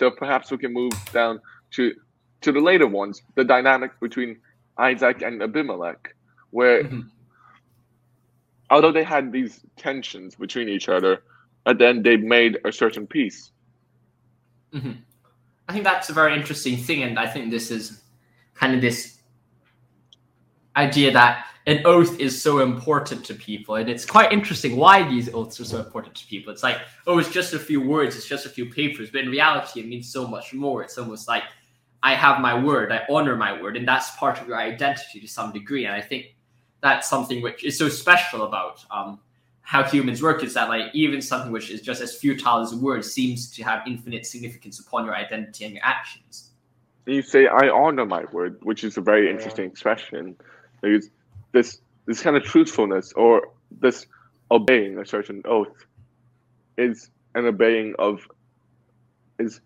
So perhaps we can move down to to the later ones, the dynamic between Isaac and Abimelech, where mm-hmm. although they had these tensions between each other, and then they made a certain peace. Mm-hmm. I think that's a very interesting thing, and I think this is kind of this idea that an oath is so important to people, and it's quite interesting why these oaths are so important to people. It's like, oh, it's just a few words, it's just a few papers, but in reality, it means so much more. It's almost like I have my word, I honor my word, and that's part of your identity to some degree. And I think that's something which is so special about um, how humans work is that like even something which is just as futile as a word seems to have infinite significance upon your identity and your actions. You say I honor my word, which is a very interesting yeah. expression. Because this this kind of truthfulness or this obeying a certain oath is an obeying of is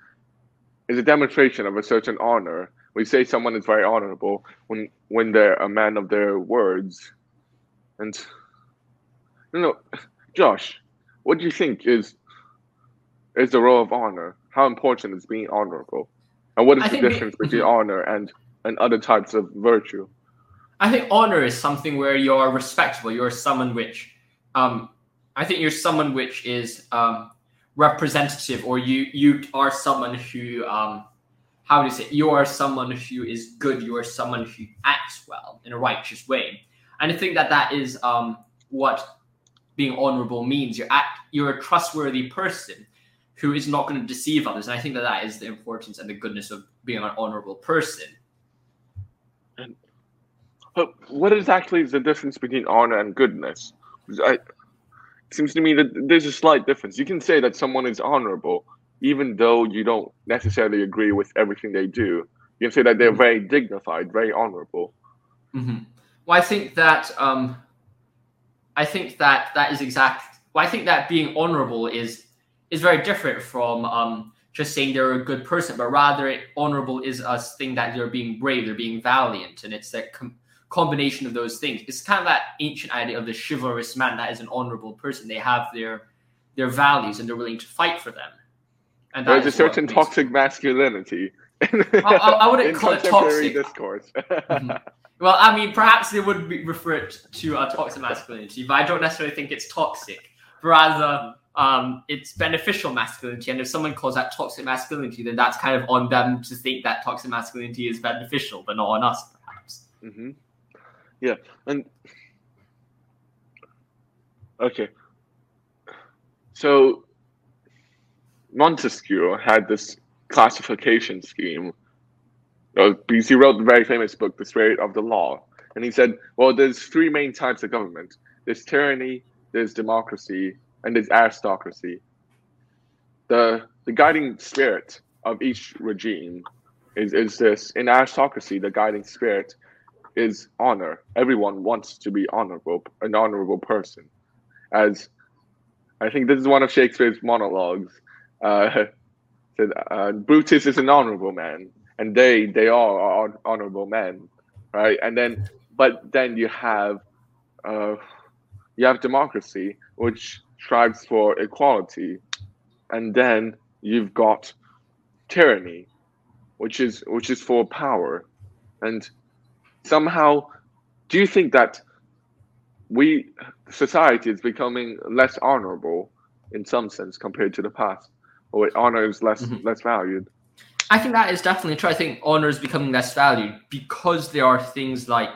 is a demonstration of a certain honor. We say someone is very honorable when when they're a man of their words. And you know, Josh, what do you think is is the role of honor? How important is being honorable? And what is I the difference between honor and and other types of virtue? I think honor is something where you're respectable. You're someone which, um, I think you're someone which is um, representative or you you are someone who um how do you say you are someone who is good you are someone who acts well in a righteous way and i think that that is um what being honorable means you're act you're a trustworthy person who is not going to deceive others and i think that that is the importance and the goodness of being an honorable person and but what exactly is the difference between honor and goodness I, it seems to me that there's a slight difference. You can say that someone is honorable, even though you don't necessarily agree with everything they do. You can say that they're mm-hmm. very dignified, very honorable. Mm-hmm. Well, I think that um, I think that that is exact. Well, I think that being honorable is is very different from um, just saying they're a good person, but rather honorable is a thing that they're being brave, they're being valiant, and it's that com- combination of those things. It's kind of that ancient idea of the chivalrous man that is an honorable person. They have their their values and they're willing to fight for them. And there's a certain toxic masculinity. I, I, I wouldn't call it toxic discourse. mm-hmm. Well, I mean, perhaps they would be refer to a toxic masculinity, but I don't necessarily think it's toxic. Rather, um, it's beneficial masculinity. And if someone calls that toxic masculinity, then that's kind of on them to think that toxic masculinity is beneficial, but not on us, perhaps. Mm-hmm. Yeah, and okay. So Montesquieu had this classification scheme he wrote the very famous book, The Spirit of the Law. And he said, well, there's three main types of government there's tyranny, there's democracy, and there's aristocracy. The, the guiding spirit of each regime is, is this in aristocracy, the guiding spirit is honor. Everyone wants to be honorable, an honorable person. As I think this is one of Shakespeare's monologues. Uh, said uh, Brutus is an honorable man, and they they are honorable men, right? And then, but then you have uh, you have democracy, which strives for equality, and then you've got tyranny, which is which is for power, and somehow do you think that we society is becoming less honorable in some sense compared to the past? Or honor is less mm-hmm. less valued? I think that is definitely true. I think honor is becoming less valued because there are things like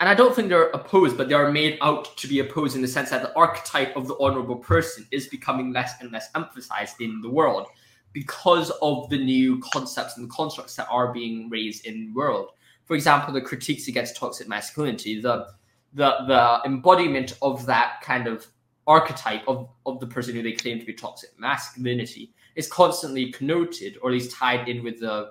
and i don't think they're opposed but they are made out to be opposed in the sense that the archetype of the honorable person is becoming less and less emphasized in the world because of the new concepts and constructs that are being raised in the world for example, the critiques against toxic masculinity, the the the embodiment of that kind of archetype of, of the person who they claim to be toxic masculinity is constantly connoted or at least tied in with the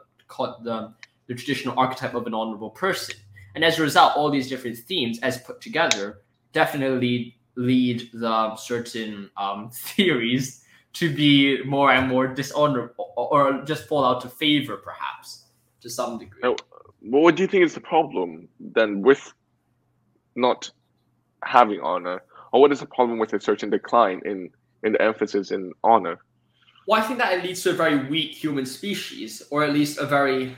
the, the traditional archetype of an honorable person. And as a result, all these different themes, as put together, definitely lead the certain um, theories to be more and more dishonorable or just fall out of favor, perhaps, to some degree. What do you think is the problem then with not having honor, or what is the problem with a certain decline in in the emphasis in honor? Well, I think that it leads to a very weak human species, or at least a very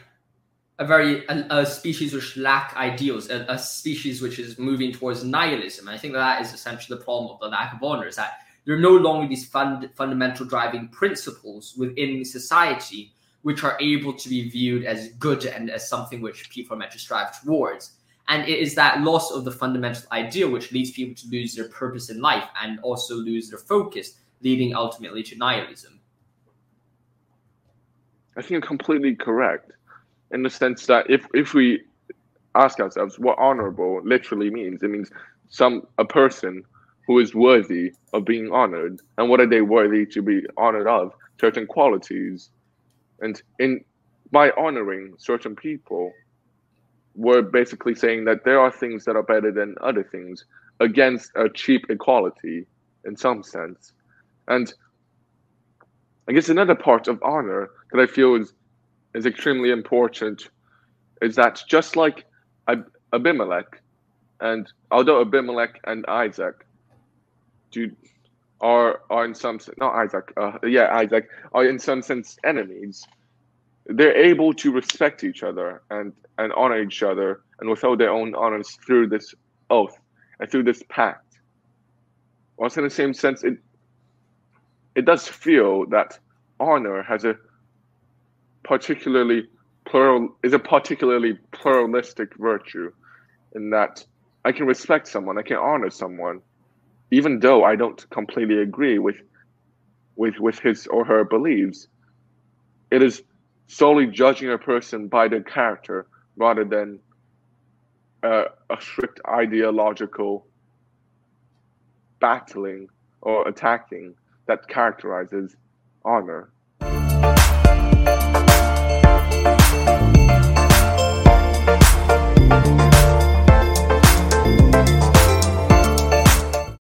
a very a, a species which lack ideals, a, a, species which is moving towards nihilism. And I think that is essentially the problem of the lack of honor, is that there are no longer these fund, fundamental driving principles within society which are able to be viewed as good and as something which people are meant to strive towards. And it is that loss of the fundamental ideal which leads people to lose their purpose in life and also lose their focus, leading ultimately to nihilism. I think you're completely correct in the sense that if, if we ask ourselves what honorable literally means, it means some a person who is worthy of being honored. And what are they worthy to be honored of? Certain qualities. And in by honoring certain people, we're basically saying that there are things that are better than other things against a cheap equality in some sense. And I guess another part of honor that I feel is is extremely important is that just like Abimelech, and although Abimelech and Isaac do are are in some sense not Isaac, uh, yeah Isaac are in some sense enemies, they're able to respect each other and and honor each other and withhold their own honors through this oath and through this pact. Also, in the same sense, it it does feel that honor has a particularly plural is a particularly pluralistic virtue in that I can respect someone, I can honor someone, even though I don't completely agree with with with his or her beliefs. It is solely judging a person by their character rather than uh, a strict ideological battling or attacking that characterizes honor.